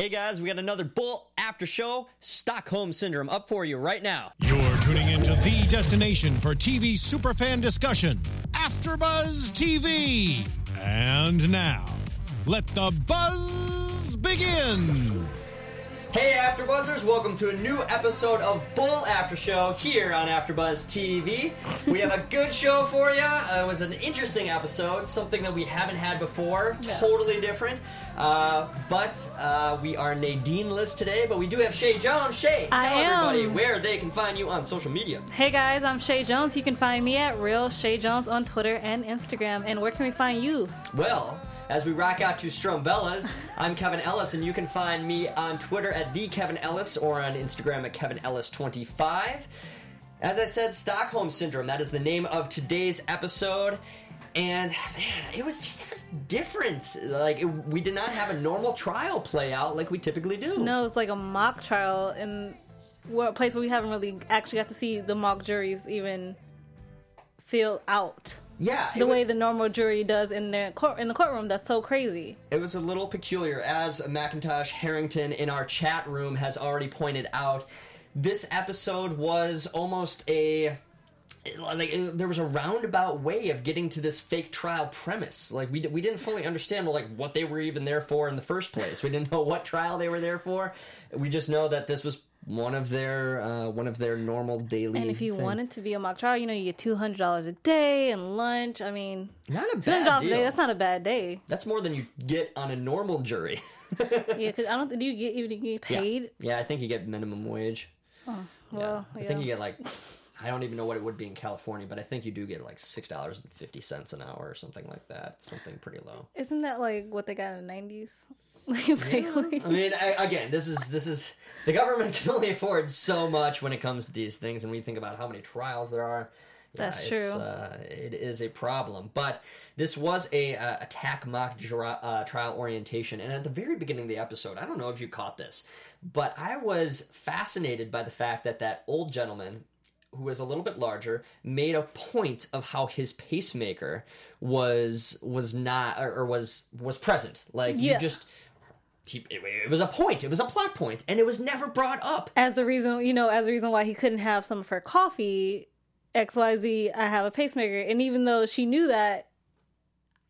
Hey guys, we got another Bull After Show Stockholm Syndrome up for you right now. You're tuning into the destination for TV superfan discussion, AfterBuzz TV. And now, let the buzz begin. Hey AfterBuzzers, welcome to a new episode of Bull After Show here on AfterBuzz TV. We have a good show for you. Uh, it was an interesting episode, something that we haven't had before, totally different. Uh, but uh, we are Nadine-less today, but we do have Shay Jones. Shay, tell I am. everybody where they can find you on social media. Hey guys, I'm Shay Jones. You can find me at Real Shay Jones on Twitter and Instagram. And where can we find you? Well, as we rock out to Strumbellas, I'm Kevin Ellis, and you can find me on Twitter at the Kevin Ellis or on Instagram at Kevin Ellis25. As I said, Stockholm Syndrome, that is the name of today's episode. And man, it was just, it was different. Like, it, we did not have a normal trial play out like we typically do. No, it's like a mock trial in a place where we haven't really actually got to see the mock juries even feel out Yeah. the it wa- way the normal jury does in the court in the courtroom. That's so crazy. It was a little peculiar, as Macintosh Harrington in our chat room has already pointed out. This episode was almost a like it- there was a roundabout way of getting to this fake trial premise. Like we d- we didn't fully understand like what they were even there for in the first place. We didn't know what trial they were there for. We just know that this was one of their uh, one of their normal daily. And if you things. wanted to be a mock trial, you know, you get two hundred dollars a day and lunch. I mean, not a two hundred bad dollars a day. That's not a bad day. That's more than you get on a normal jury. Yeah, because I don't. Do you get even get paid? yeah, I think you get minimum wage. Well, I think you get like I don't even know what it would be in California, but I think you do get like six dollars and fifty cents an hour or something like that. Something pretty low. Isn't that like what they got in the nineties? Basically. I mean, I, again, this is this is the government can only afford so much when it comes to these things, and when you think about how many trials there are. yeah, That's it's, true. Uh, it is a problem, but this was a uh, attack mock dra- uh, trial orientation, and at the very beginning of the episode, I don't know if you caught this, but I was fascinated by the fact that that old gentleman who was a little bit larger made a point of how his pacemaker was was not or, or was was present like you just he, it, it was a point it was a plot point and it was never brought up as the reason, you know, as the reason why he couldn't have some of her coffee, X Y Z. I have a pacemaker, and even though she knew that,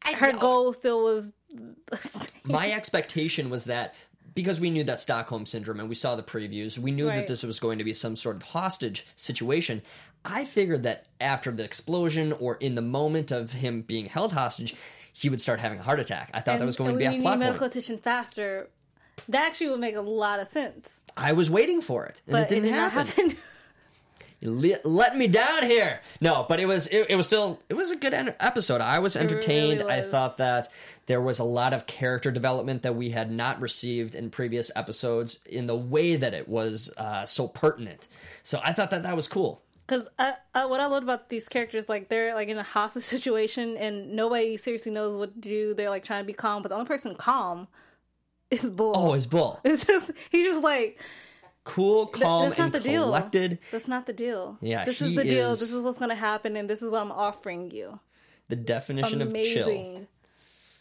I her know- goal still was. my expectation was that because we knew that Stockholm syndrome and we saw the previews, we knew that this was going to be some sort of hostage situation. I figured that after the explosion or in the moment of him being held hostage, he would start having a heart attack. I thought that was going to be a plot need point. medical attention faster. That actually would make a lot of sense, I was waiting for it, and but it didn't did not happen. happen. Let me down here. No, but it was it, it was still it was a good en- episode. I was entertained. really I thought that there was a lot of character development that we had not received in previous episodes in the way that it was uh, so pertinent. So I thought that that was cool. Because I, I, what I love about these characters, like they're like in a hostage situation, and nobody seriously knows what to do. They're like trying to be calm, but the only person calm is Bull. Oh, his bull, it's just he's just like cool, calm, that's not and the deal. collected. That's not the deal. Yeah, this he is the deal. is- This is what's going to happen, and this is what I'm offering you. The definition of chill. Amazing.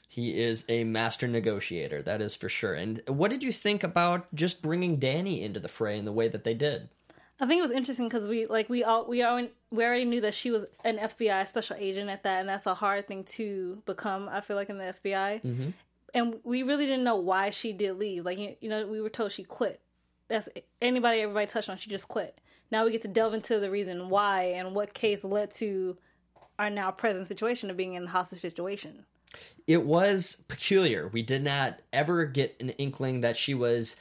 He is a master negotiator, that is for sure. And what did you think about just bringing Danny into the fray in the way that they did? I think it was interesting because we like we all we all we already knew that she was an FBI special agent at that, and that's a hard thing to become. I feel like in the FBI, Mm-hmm. and we really didn't know why she did leave. Like you, you know, we were told she quit. That's anybody everybody touched on. She just quit. Now we get to delve into the reason why and what case led to our now present situation of being in a hostage situation. it was peculiar. We did not ever get an inkling that she was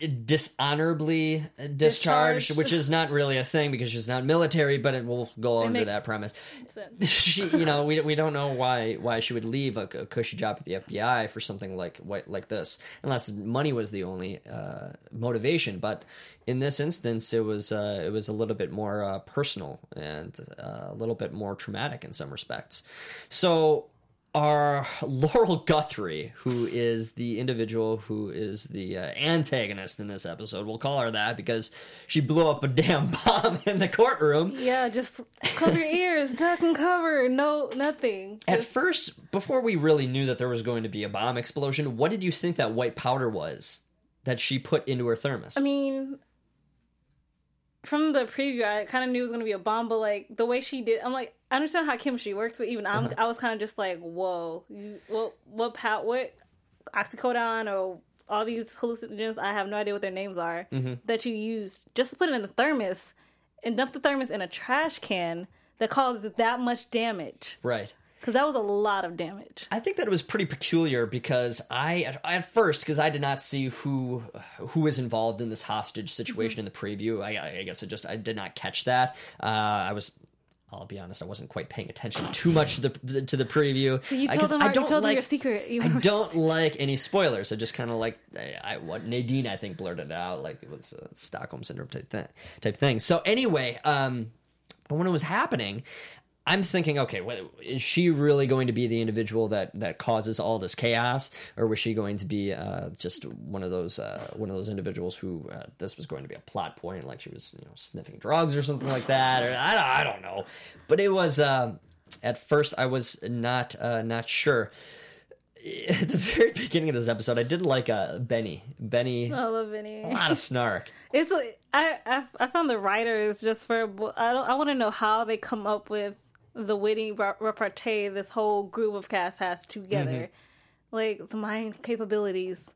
dishonorably discharged, Discharged. which is not really a thing because she's not military, but it will go under that premise. she, you know, we, we don't know why why she would leave a, a cushy job at the FBI for something like what- like this, unless money was the only uh, motivation. But in this instance, it was uh, it was a little bit more uh, personal and uh, a little bit more traumatic in some respects. So our Laurel Guthrie, who is the individual who is the uh, antagonist in this episode, we'll call her that because she blew up a damn bomb in the courtroom. Yeah, just cover your ears, duck and cover. No, nothing. At Just- first, before we really knew that there was going to be a bomb explosion, what did you think that white powder was? that she put into her thermos. I mean, from the preview, I kind of knew it was gonna be a bomb, but like the way she did, I'm like, I understand how chemistry works, but even I'm, uh-huh. I was kind of just like, whoa, you, what, what, pow, what, oxycodone or all these hallucinogens? I have no idea what their names are mm-hmm. that you used just to put it in the thermos and dump the thermos in a trash can that causes that much damage. right. Because that was a lot of damage. I think that it was pretty peculiar because I, at, at first, because I did not see who who was involved in this hostage situation mm-hmm. in the preview. I, I guess I just I did not catch that. Uh, I was. I'll be honest. I wasn't quite paying attention too much to the to the preview. So you I told guess them, I don't told them like your secret. You I don't like any spoilers. I just kind of like I, I what Nadine I think blurted it out like it was a Stockholm syndrome type thing. Type thing. So anyway, um, when it was happening, I'm thinking, okay, what, is she really going to be the individual that that causes all this chaos, or was she going to be uh, just one of those uh, one of those individuals who uh, this was going to be a plot point, like she was you know sniffing drugs or something like that, or I don't, I don't know. But it was uh, at first I was not uh, not sure. At the very beginning of this episode, I did like uh, Benny. Benny, I love Vinny. a lot of snark. It's I, I I found the writers just for I don't I want to know how they come up with the witty repartee this whole group of cast has together, Mm-hmm. like the mind capabilities.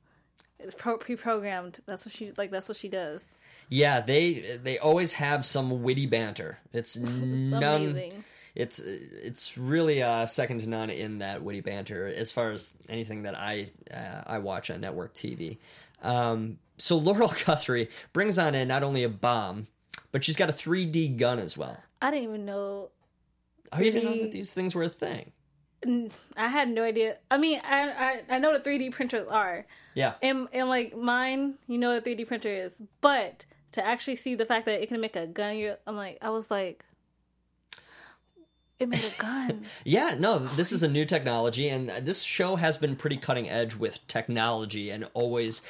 It's pro- pre-programmed. That's what she like. That's what she does. Yeah, they they always have some witty banter. It's none. Amazing. It's it's really uh, second to none in that witty banter as far as anything that I uh, I watch on network TV. Um, so Laurel Guthrie brings on in not only a bomb, but she's got a 3D gun as well. I didn't even know. You didn't know that these things were a thing? I had no idea. I mean, I I, I know what 3D printers are, Yeah. and and like mine, you know what a 3D printer is, but to actually see the fact that it can make a gun, you're, I'm like, I was like, it made a gun. Yeah, no, this is a new technology, and this show has been pretty cutting edge with technology and always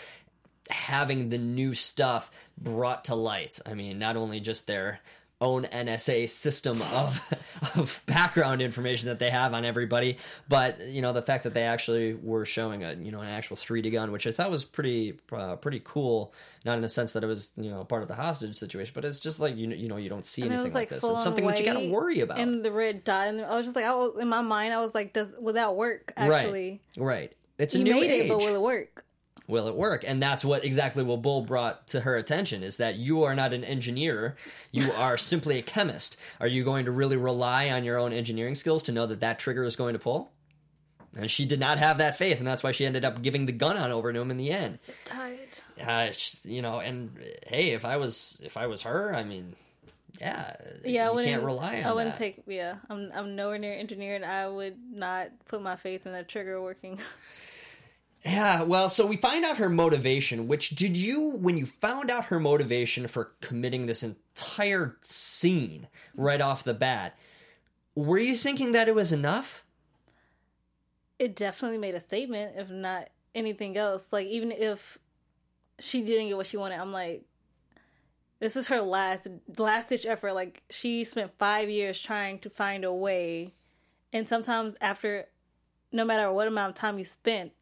having the new stuff brought to light. I mean, not only just their own NSA system of of background information that they have on everybody, but you know the fact that they actually were showing a you know an actual 3D gun, which I thought was pretty uh, pretty cool. Not in the sense that it was you know part of the hostage situation, but it's just like you know, you know you don't see And anything like, like this. It's something that you got to worry about. And the red dot, and I was just like, I was, in my mind, I was like, does will that work? Actually, Right. Right. It's a you new made age. it, but will it work? Will it work? And that's what exactly what Bull brought to her attention is that you are not an engineer. You are simply a chemist. Are you going to really rely on your own engineering skills to know that that trigger is going to pull? And she did not have that faith, and that's why she ended up giving the gun on over to him in the end. Tired. Uh, you know, and hey, if I was if I was her, I mean, yeah, Yeah, I you wouldn't, can't rely on I wouldn't that. take. Yeah, I'm I'm nowhere near engineering. I would not put my faith in that trigger working. Yeah, well, so we find out her motivation, which did you, when you found out her motivation for committing this entire scene right off the bat, were you thinking that it was enough? it definitely made a statement, if not anything else. Like even if she didn't get what she wanted, I'm like, this is her last last ditch effort. Like she spent five years trying to find a way, and sometimes after, no matter what amount of time you spent,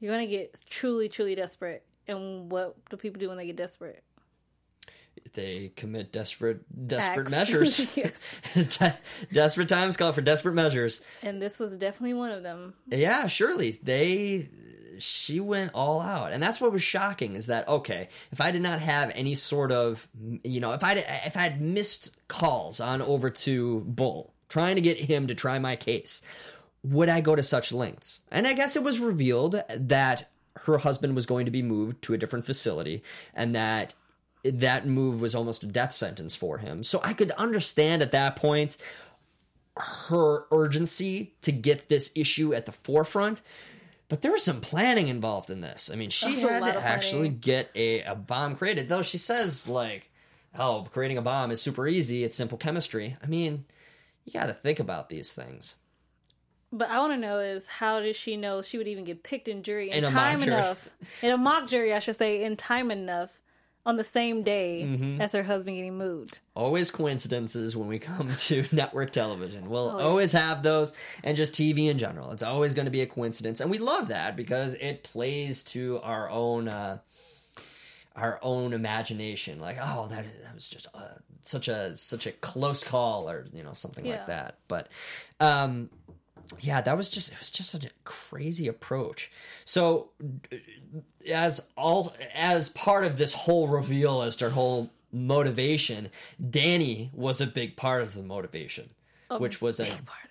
you're gonna get truly, truly desperate. And what do people do when they get desperate? They commit desperate, desperate Acts. measures. De- desperate times call for desperate measures. And this was definitely one of them. Yeah, surely they. She went all out, and that's what was shocking. Is that okay? If I did not have any sort of, you know, if I if I had missed calls on over to Bull trying to get him to try my case, would I go to such lengths? And I guess it was revealed that her husband was going to be moved to a different facility, and that that move was almost a death sentence for him. So I could understand at that point her urgency to get this issue at the forefront. But there was some planning involved in this. I mean, she That's had to actually get a, a bomb created, though she says, like, oh, creating a bomb is super easy, it's simple chemistry. I mean, you got to think about these things. But I want to know is how did she know she would even get picked in jury in, In time enough, in a mock jury, I should say, in time enough on the same day Mm-hmm. as her husband getting moved. Always coincidences when we come to network television. We'll Oh, yeah. always have those, and just TV in general. It's always going to be a coincidence, and we love that because it plays to our own uh, our own imagination, like oh that that was just uh, such a such a close call, or you know something Yeah. like that. But um, yeah, that was just it was just a crazy approach. So as all as part of this whole reveal as to her whole motivation, Danny was a big part of the motivation, which was a Part of it.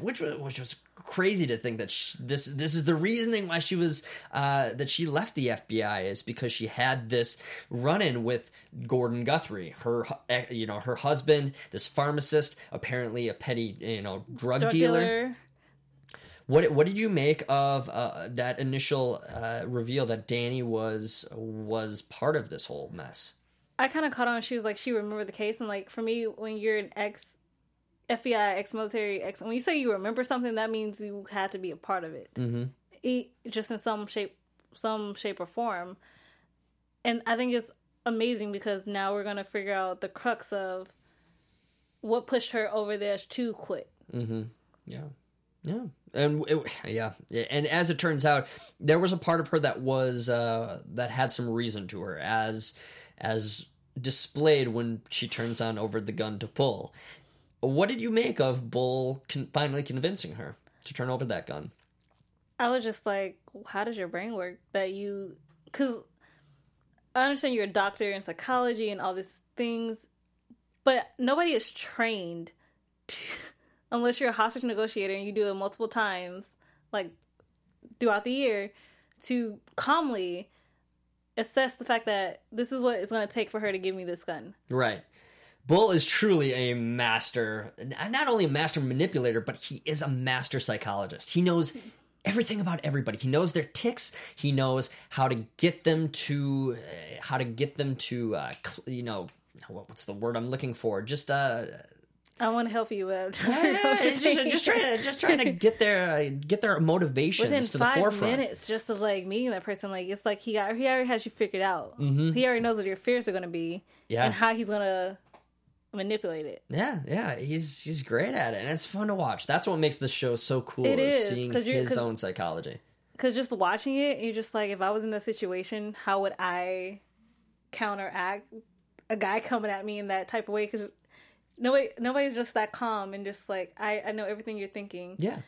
Which was which was crazy to think that sh this this is the reasoning why she was uh, that she left the FBI is because she had this run in with Gordon Guthrie, her eh, you know her husband, this pharmacist, apparently a petty you know drug, Drug dealer. dealer. What what did you make of uh, that initial uh, reveal that Danny was was part of this whole mess? I kind of caught on. She was like, she remembered the case, and like for me, when you're an ex FBI, ex military, ex when you say you remember something, that means you had to be a part of it, mm-hmm. just in some shape, some shape or form. And I think it's amazing because now we're gonna figure out the crux of what pushed her over there to quit. Yeah. Yeah. And it, yeah, and as it turns out, there was a part of her that was uh, that had some reason to her, as as displayed when she turns on over the gun to Bull. What did you make of Bull con- finally convincing her to turn over that gun? I was just like, how does your brain work that you? Because I understand you're a doctor in psychology and all these things, but nobody is trained to, unless you're a hostage negotiator and you do it multiple times, like throughout the year, to calmly assess the fact that this is what it's going to take for her to give me this gun. Right. Bull is truly a master, not only a master manipulator, but he is a master psychologist. He knows everything about everybody. He knows their ticks. He knows how to get them to, uh, how to get them to, uh, you know, what, what's the word I'm looking for? Just, uh, I want to help you. But it's just, just trying to, just trying to get their, uh, get their motivations within to the five forefront. minutes just of like meeting that person like it's like he got he already has you figured out he already knows what your fears are going to be Mm-hmm. Yeah. and how he's going to manipulate it Yeah, yeah, he's he's great at it, and it's fun to watch. That's what makes the show so cool. It is seeing you're- own psychology. because just watching it you're just like if i was in that situation how would i counteract a guy coming at me in that type of way because nobody nobody's just that calm and just like I, I know everything you're thinking Yeah.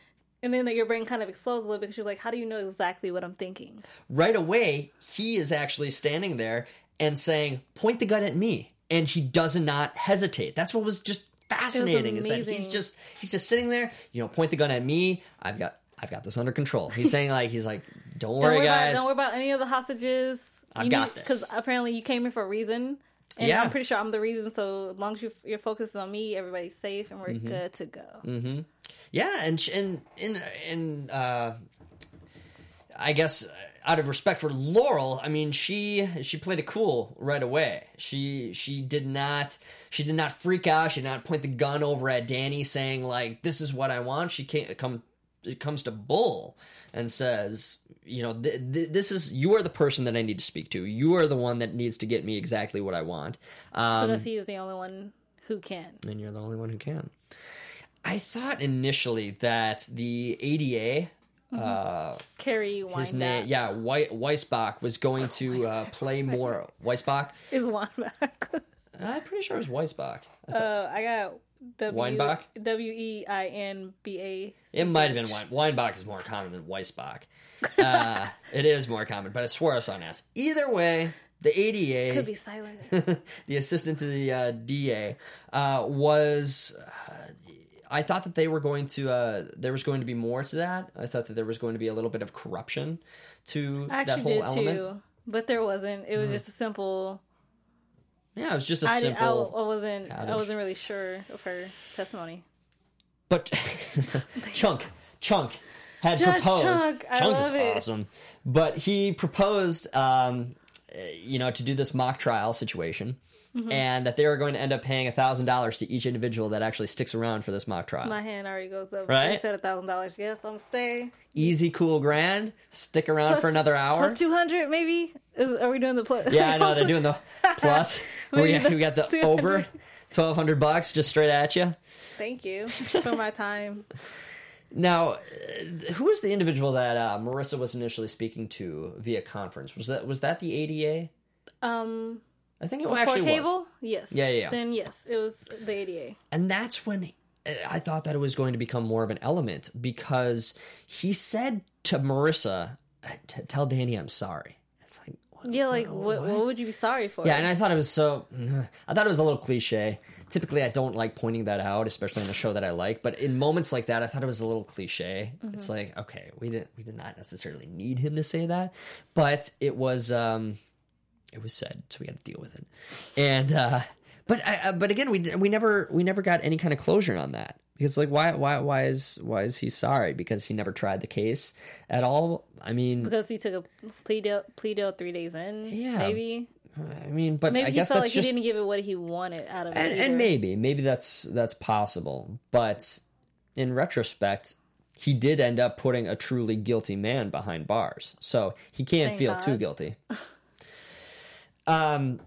and then your brain kind of explodes a little bit because you're like how do you know exactly what i'm thinking right away he is actually standing there and saying point the gun at me and she does not hesitate. That's what was just fascinating is that he's just he's just sitting there you know point the gun at me. I've got i've got this under control. He's saying like he's like don't don't worry worry, guys. About, don't worry about any of the hostages. I've got this. because apparently you came here for a reason and Yeah. i'm pretty sure i'm the reason so as long as you, your focus is on me everybody's safe and we're Mm-hmm. good to go. Yeah and and in in uh i guess uh, out of respect for laurel i mean she she played it cool right away. She she did not she did not freak out. She did not point the gun over at danny saying like this is what i want. She can't come it comes to bull and says you know th- th- this is you are the person that i need to speak to. You are the one that needs to get me exactly what i want. Um, because he is the only one who can. and you're the only one who can. I thought initially that the ADA, carry his name, yeah, Wei- Weisbach was going to uh, play more. Weisbach? is wine back I'm pretty sure it was Weisbach. Uh, I got W Weinbach? W E I N B A. It might have been Wein- Weinbach is more common than Weisbach. Uh, it is more common, but I swore I saw an S. Either way, the ADA Could be silent. the assistant to the uh, DA, uh, was. Uh, I thought that they were going to. Uh, there was going to be more to that. I thought that there was going to be a little bit of corruption to I that whole element. Too, but there wasn't. It was just a simple. Yeah, it was just a I, did, I, simple. I wasn't. I wasn't really sure of her testimony. But Chunk, Chunk had Judge proposed. Chunk, I Chunk love is it. awesome. But he proposed, um, you know, to do this mock trial situation, Mm-hmm. and that they were going to end up paying thousand dollars to each individual that actually sticks around for this mock trial. My hand already goes up. Right? Right. Said a thousand dollars. Yes, I'm stay. Easy, cool, grand. Stick around for another hour. Plus two hundred, maybe. Is, are we doing the plus? yeah, I know they're doing the plus. we, Maybe we got the 200. over twelve hundred bucks just straight at you. Thank you for my time. Now, uh, who was the individual that uh, Marissa was initially speaking to via conference? Was that was that the ADA? Um, I think it actually Cable, was. yes. Yeah, yeah, yeah. Then yes, it was the ADA. And that's when I thought that it was going to become more of an element because he said to Marissa, "Tell Danny I'm sorry." It's like, what? Yeah, like what? What, would you be sorry for? Yeah, and I thought it was so. I thought it was a little cliche. Typically, I don't like pointing that out, especially in a show that I like. But in moments like that, I thought it was a little cliche. It's like, okay, we didn't, we did not necessarily need him to say that, but it was, um, it was said, so we got to deal with it. And, uh, but, I, uh, but again, we we never we never got any kind of closure on that because like why why why is why is he sorry because he never tried the case at all? I mean, because he took a plea deal, plea deal three days in. Yeah. maybe. I mean, but Maybe I he guess felt that's like just he didn't give it what he wanted out of it. and, either. and maybe maybe that's that's possible but in retrospect he did end up putting a truly guilty man behind bars so he can't Thank feel God. too guilty um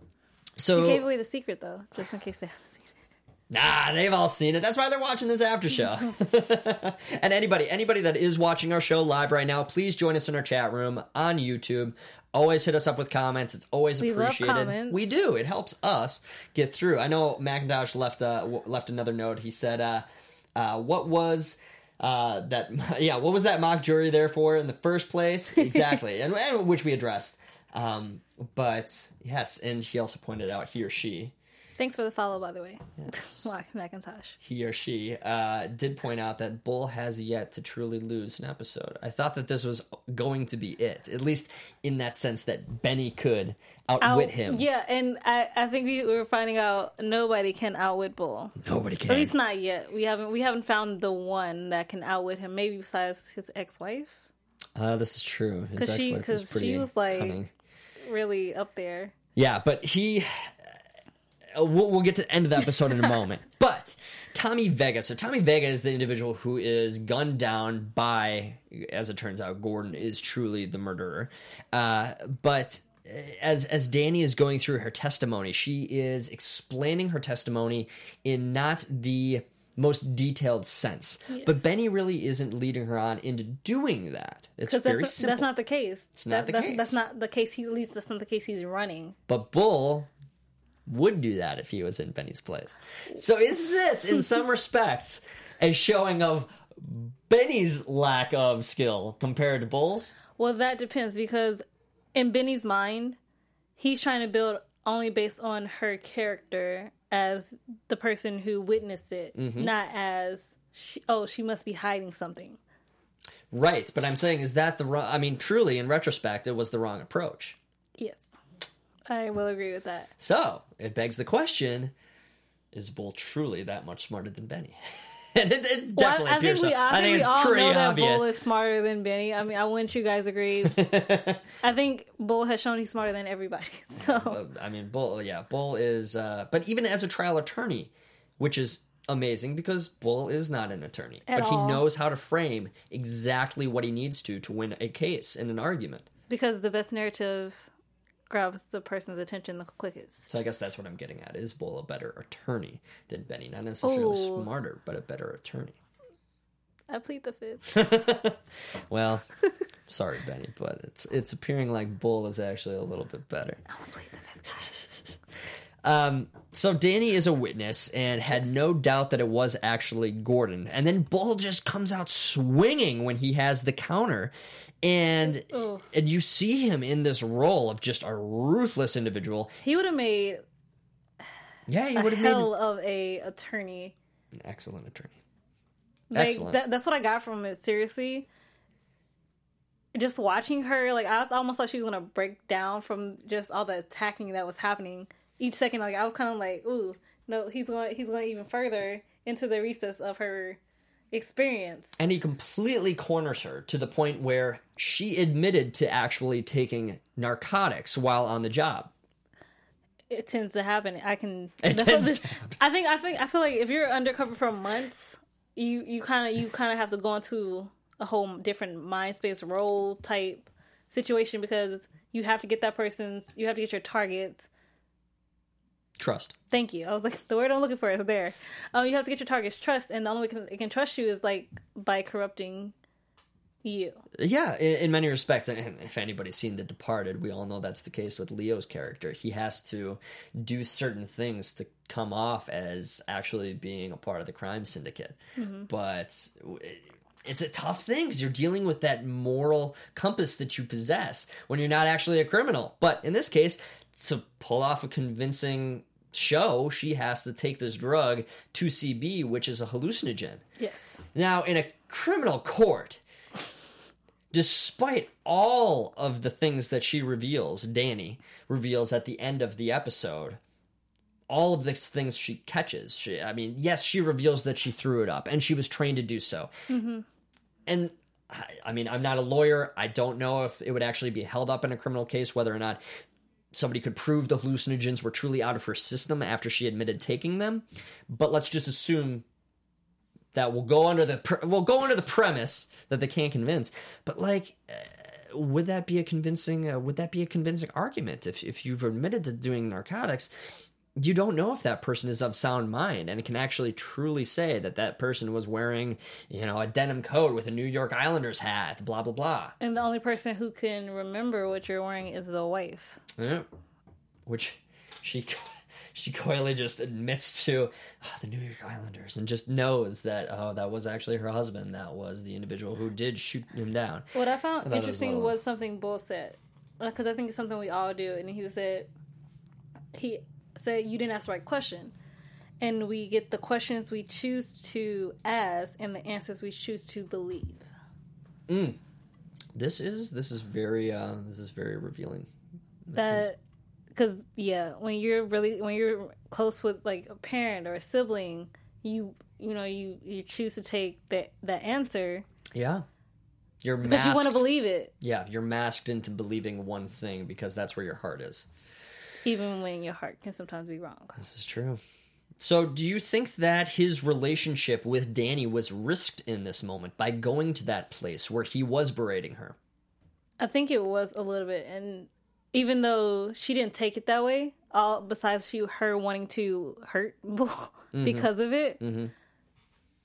so he gave away the secret though, just in case they haven't seen it. Nah, they've all seen it. That's why they're watching this after show. and anybody, anybody that is watching our show live right now, please join us in our chat room on YouTube. Always hit us up with comments. It's always We appreciated. We do. It helps us get through. I know Macintosh left uh, w- left another note. He said, uh, uh, "What was uh, that? Yeah, what was that mock jury there for in the first place? Exactly, and, and which we addressed. Um, but yes, and he also pointed out he or she Thanks for the follow, by the way, Mac- Macintosh. he or she uh, did point out that Bull has yet to truly lose an episode. I thought that this was going to be it, at least in that sense that Benny could outwit Out- him. Yeah, and I, I think we were finding out nobody can outwit Bull. Nobody can. At least not yet. We haven't we haven't found the one that can outwit him. Maybe besides his ex wife. Uh, this is true. His ex-wife 'cause was she was like- cunning. Really up there. Yeah, but he. Uh, We'll, we'll get to the end of the episode in a moment. But Tommy Vega. So Tommy Vega is the individual who is gunned down by, as it turns out, Gordon is truly the murderer. Uh, but uh, as as Danny is going through her testimony, she is explaining her testimony in not the most detailed sense. But Benny really isn't leading her on into doing that. It's very that's, simple. that's not the case. It's not the that's, case. That's not the case. He least that's not the case he's running. But Bull would do that if he was in Benny's place. So is this, in some respects, a showing of Benny's lack of skill compared to Bull's? Well, that depends because in Benny's mind, he's trying to build only based on her character as the person who witnessed it, Mm-hmm. not as she, oh she must be hiding something. Right, but I'm saying is that the wrong? I mean, truly, in retrospect, it was the wrong approach. Yes, I will agree with that. So it begs the question: Is Bull truly that much smarter than Benny? and it, it Well, definitely I, I appears think we, so. I, think we it's all pretty know that obvious. Bull is smarter than Benny. I mean, I wouldn't you guys agree? I think Bull has shown he's smarter than everybody. So I mean, Bull, yeah, Bull is, uh, but even as a trial attorney, which is amazing because Bull is not an attorney, At but he knows how to frame exactly what he needs to to win a case in an argument. because the best narrative grabs the person's attention the quickest. So I guess that's what I'm getting at. Is Bull a better attorney than Benny? Not necessarily Ooh. smarter, but a better attorney. I plead the fifth. Well, sorry, Benny, but it's it's appearing like Bull is actually a little bit better. I plead the fifth. Um, so Danny is a witness and had no doubt that it was actually Gordon. And then Bull just comes out swinging when he has the counter. And Ugh. and you see him in this role of just a ruthless individual. He would have made Yeah, he would have made hell of a attorney. an excellent attorney. Like Excellent. that, that's what I got from it. Seriously, just watching her, like I almost thought she was gonna break down from just all the attacking that was happening each second. Like I was kind of like, ooh, no, he's going, he's going even further into the recess of her experience. And he completely corners her to the point where she admitted to actually taking narcotics while on the job. It tends to happen. I can. It tends to happen. I think. I think. I feel like if you're undercover for months, you you kind of you kind of have to go into a whole different mind space role type situation because you have to get that person's. You have to get your targets. Trust. Thank you. I was like, the word I'm looking for is there. Um, you have to get your target's trust, and the only way can, it can trust you is like by corrupting you. Yeah, in, in many respects, and if anybody's seen The Departed, we all know that's the case with Leo's character. He has to do certain things to come off as actually being a part of the crime syndicate. But it's a tough thing because you're dealing with that moral compass that you possess when you're not actually a criminal. But in this case, to pull off a convincing show, she has to take this drug 2CB, which is a hallucinogen. Yes. Now, in a criminal court, despite all of the things that she reveals, Danny reveals at the end of the episode, all of these things she catches. She, I mean, yes, she reveals that she threw it up, and she was trained to do so. Mm-hmm. And I, I mean, I'm not a lawyer. I don't know if it would actually be held up in a criminal case, whether or not somebody could prove the hallucinogens were truly out of her system after she admitted taking them. But let's just assume that we'll go under the pre- will go under the premise that they can't convince. But like, uh, would that be a convincing? Uh, would that be a convincing argument if if you've admitted to doing narcotics? You don't know if that person is of sound mind, and can actually truly say that that person was wearing, you know, a denim coat with a New York Islanders hat, blah blah blah. And the only person who can remember what you're wearing is the wife. Yeah. Which she she coyly just admits to "Ah, the New York Islanders and just knows that oh that was actually her husband that was the individual who did shoot him down. What I found thought it was interesting was something Bull said, because I think it's something we all do. And he said, he said you didn't ask the right question, and we get the questions we choose to ask and the answers we choose to believe. This is this is very uh this is very revealing. That because yeah, when you're really when you're close with like a parent or a sibling, you you know you you choose to take that that answer Yeah. You're because masked. you want to believe it, yeah, you're masked into believing one thing because that's where your heart is. Even when your heart can sometimes be wrong. This is true. So, do you think that his relationship with Danny was risked in this moment by going to that place where he was berating her? I think it was a little bit, and even though she didn't take it that way, all besides she her wanting to hurt Bull mm-hmm. because of it, mm-hmm.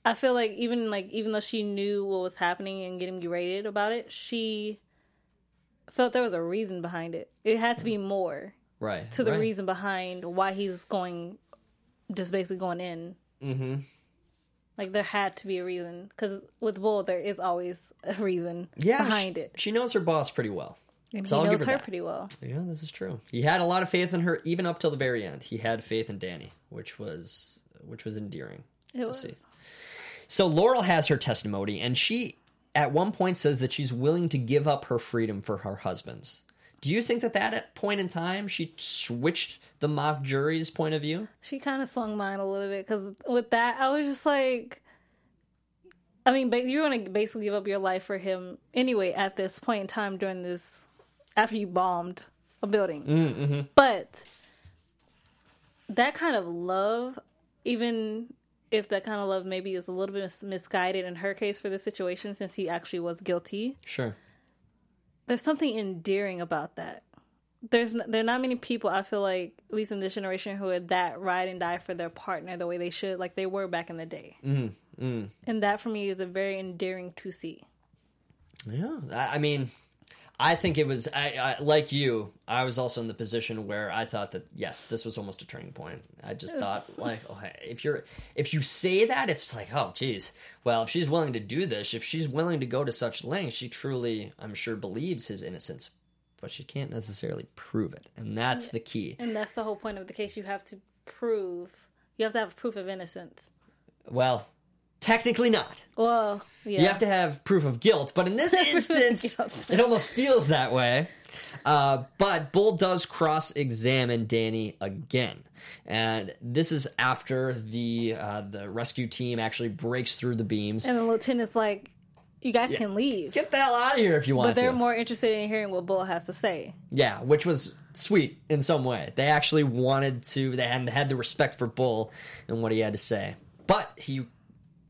I feel like even like even though she knew what was happening and getting berated about it, she felt there was a reason behind it. It had to be mm-hmm. more Right. to the right. reason behind why he's going, just basically going in. Mm-hmm. Like there had to be a reason because with Bull there is always a reason Yeah, behind she, it, She knows her boss pretty well. and so he I'll knows her her pretty well. Yeah, this is true. He had a lot of faith in her, even up till the very end. He had faith in Danny, which was which was endearing. It to was. see. So Laurel has her testimony, and she at one point says that she's willing to give up her freedom for her husband's. Do you think that that at point in time she switched the mock jury's point of view? She kind of swung mine a little bit because with that, I was just like, I mean, you're going to basically give up your life for him anyway at this point in time during this, after you bombed a building. Mm-hmm. But that kind of love, even if that kind of love maybe is a little bit mis- misguided in her case for the situation, since he actually was guilty, Sure. There's something endearing about that. There's n- there are not many people I feel like at least in this generation who are that ride and die for their partner the way they should like they were back in the day. Mm, mm. And that for me is a very endearing to see. Yeah, I, I mean, I think it was. I, I like you. I was also in the position where I thought that yes, this was almost a turning point. I just thought like, oh, hey, if you're if you say that, it's like, oh, geez. Well, if she's willing to do this, if she's willing to go to such lengths, she truly, I'm sure, believes his innocence. But she can't necessarily prove it, and that's the key. And that's the whole point of the case. You have to prove you have to have proof of innocence. Well, technically not. Well, yeah. You have to have proof of guilt, but in this instance, it almost feels that way. Uh, but Bull does cross examine Danny again. And this is after the uh, the rescue team actually breaks through the beams. and the lieutenant's like, You guys can leave. Get the hell out of here if you want but they're to. more interested in hearing what Bull has to say. yeah, which was sweet in some way. They actually wanted to, they had, had the respect for Bull and what he had to say. But he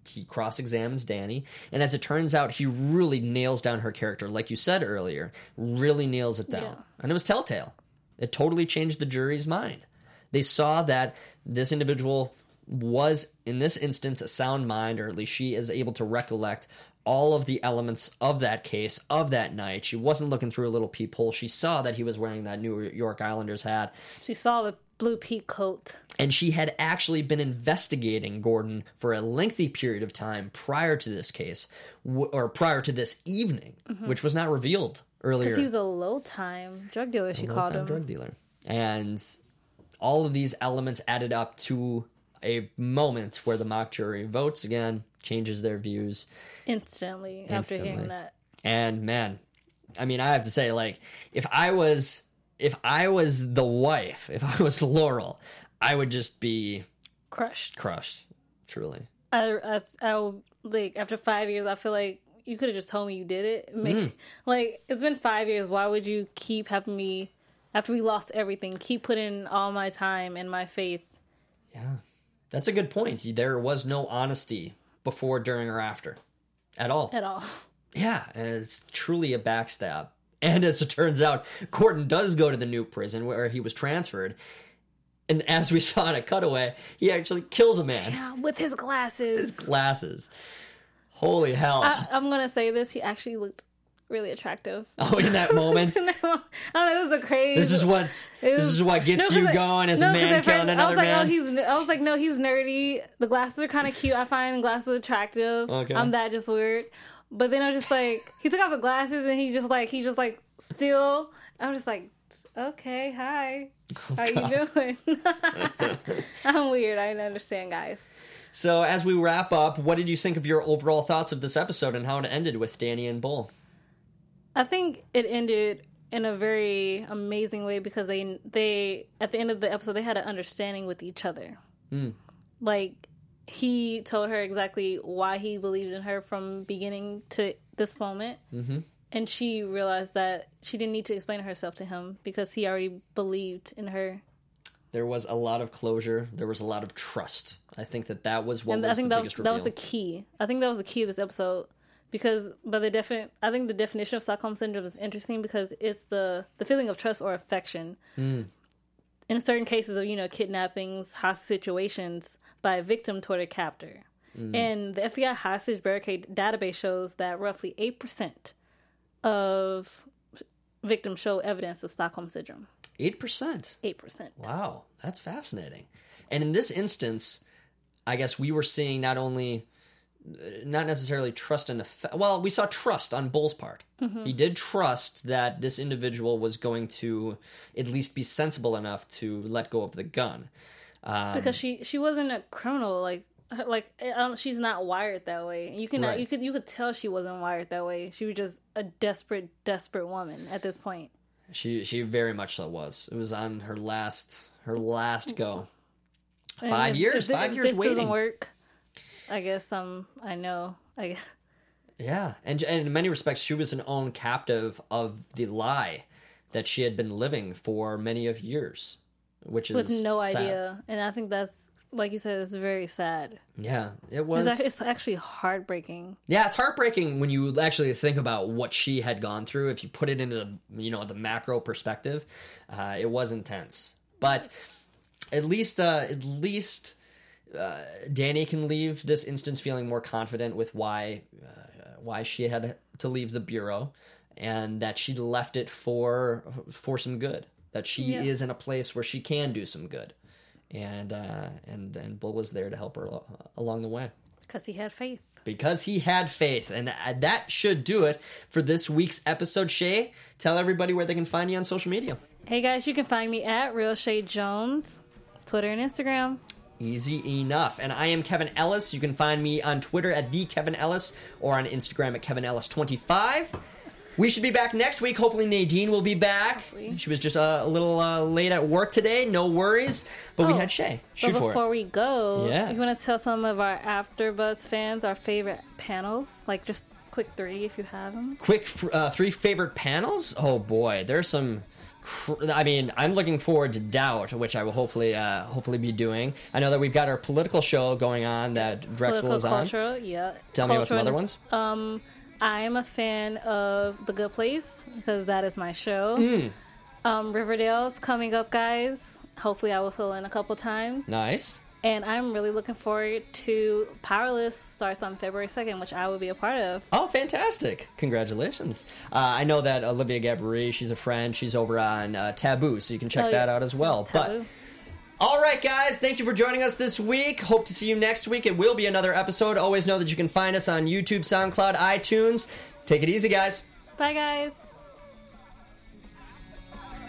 he cross examines Danny, and as it turns out, he really nails down her character, like you said earlier. Really nails it down, Yeah. and it was telltale. It totally changed the jury's mind. They saw that this individual was, in this instance, a sound mind, or at least she is able to recollect all of the elements of that case of that night. She wasn't looking through a little peephole. She saw that he was wearing that New York Islanders hat, She saw the blue peak coat. and she had actually been investigating Gordon for a lengthy period of time prior to this case, w- or prior to this evening, mm-hmm. which was not revealed earlier. Because he was a low time drug dealer, she called him. drug dealer. And all of these elements added up to a moment where the mock jury votes again, changes their views. Instantly, after hearing that. And man, I mean, I have to say, like, if I was, if I was the wife, if I was Laurel, I would just be Crushed. crushed, truly. I, I, I, like, after five years, I feel like you could have just told me you did it. Make, Mm. Like, it's been five years. Why would you keep having me, after we lost everything, keep putting all my time and my faith? Yeah. That's a good point. There was no honesty before, during, or after at all. At all. Yeah, it's truly a backstab. And as it turns out, Gordon does go to the new prison where he was transferred. And as we saw in a cutaway, he actually kills a man. With his glasses. His glasses. Holy hell. I, I'm gonna say this. He actually looked really attractive. oh, in that moment. I don't know. It was a crazy. This is what's It this is what gets No, 'cause you I- going as no, a 'cause man at first killing I was like, oh, man. oh, he's. I was like, no, he's nerdy. The glasses are kind of cute. I find glasses attractive. Okay. I'm that just weird. But then I was just like, he took off the glasses and he just like, he just like still. I'm just like, okay, hi, oh, how you doing? I'm weird. I didn't understand, guys. so as we wrap up, what did you think of your overall thoughts of this episode and how it ended with Danny and Bull? I think it ended in a very amazing way because they they at the end of the episode they had an understanding with each other. Hmm. Like he told her exactly why he believed in her from beginning to this moment, mm-hmm. and she realized that she didn't need to explain herself to him because he already believed in her. There was a lot of closure. There was a lot of trust. I think that that was what And was I think the that was that was the key. I think that was the key of this episode because by the defin I think the definition of Stockholm syndrome is interesting because it's the the feeling of trust or affection. In certain cases of you know kidnappings, hostage situations by a victim toward a captor. Mm-hmm. And the FBI hostage barricade database shows that roughly eight percent of victims show evidence of Stockholm syndrome. Eight percent. Eight percent. Wow, that's fascinating. And in this instance, I guess we were seeing not only not necessarily trust and affe- well, we saw trust on Bull's part. He did trust that this individual was going to at least be sensible enough to let go of the gun. Um, because she she wasn't a criminal like like I she's not wired that way you can Right. you could you could tell she wasn't wired that way she was just a desperate desperate woman at this point She she very much so was. It was on her last her last go. And Five if- years, if, five if years waiting. work i guess um i know i guess Yeah, and, and in many respects, she was an own captive of the lie that she had been living for many of years, which is with no sad. idea and i think that's like you said it's very sad Yeah, it was. it's actually heartbreaking yeah, it's heartbreaking when you actually think about what she had gone through. If you put it into the you know the macro perspective, uh, it was intense. But at least, uh, at least. Uh, Danny can leave this instance feeling more confident with why uh, why she had to leave the bureau and that she left it for for some good that she Yeah. is in a place where she can do some good. And uh, and and Bull is there to help her along the way. Because he had faith. Because he had faith. And uh, that should do it for this week's episode. Shay tell everybody where they can find you on social media. Hey guys you can find me at real Shay Jones twitter and instagram Easy enough. And I am Kevin Ellis. You can find me on Twitter at the Kevin Ellis or on Instagram at Kevin Ellis25. We should be back next week. Hopefully Nadine will be back. Hopefully. She was just uh, a little uh, late at work today. No worries. But we Oh, had Shay. Shoot but for before we go, Yeah. you want to tell some of our AfterBuzz fans our favorite panels? Like just quick three if you have them. Quick uh, three favorite panels. Oh boy, there's some. I mean, I'm looking forward to Doubt, which I will hopefully uh, hopefully be doing. I know that we've got our political show going on that Drexel Political is on. cultural, yeah. Tell me about some Cultural other ones. Um, I am a fan of The Good Place because that is my show. Hmm. Um, Riverdale's coming up, guys. Hopefully, I will fill in a couple times. Nice. And I'm really looking forward to Powerless starts on February 2nd, which I will be a part of. Oh, fantastic! Congratulations. Uh, I know that Olivia Gabourey, she's a friend. She's over on uh, Taboo, so you can check Oh, that yes. out as well. Taboo. But all right, guys, thank you for joining us this week. Hope to see you next week. It will be another episode. Always know that you can find us on YouTube, SoundCloud, iTunes. Take it easy, guys. Bye, guys.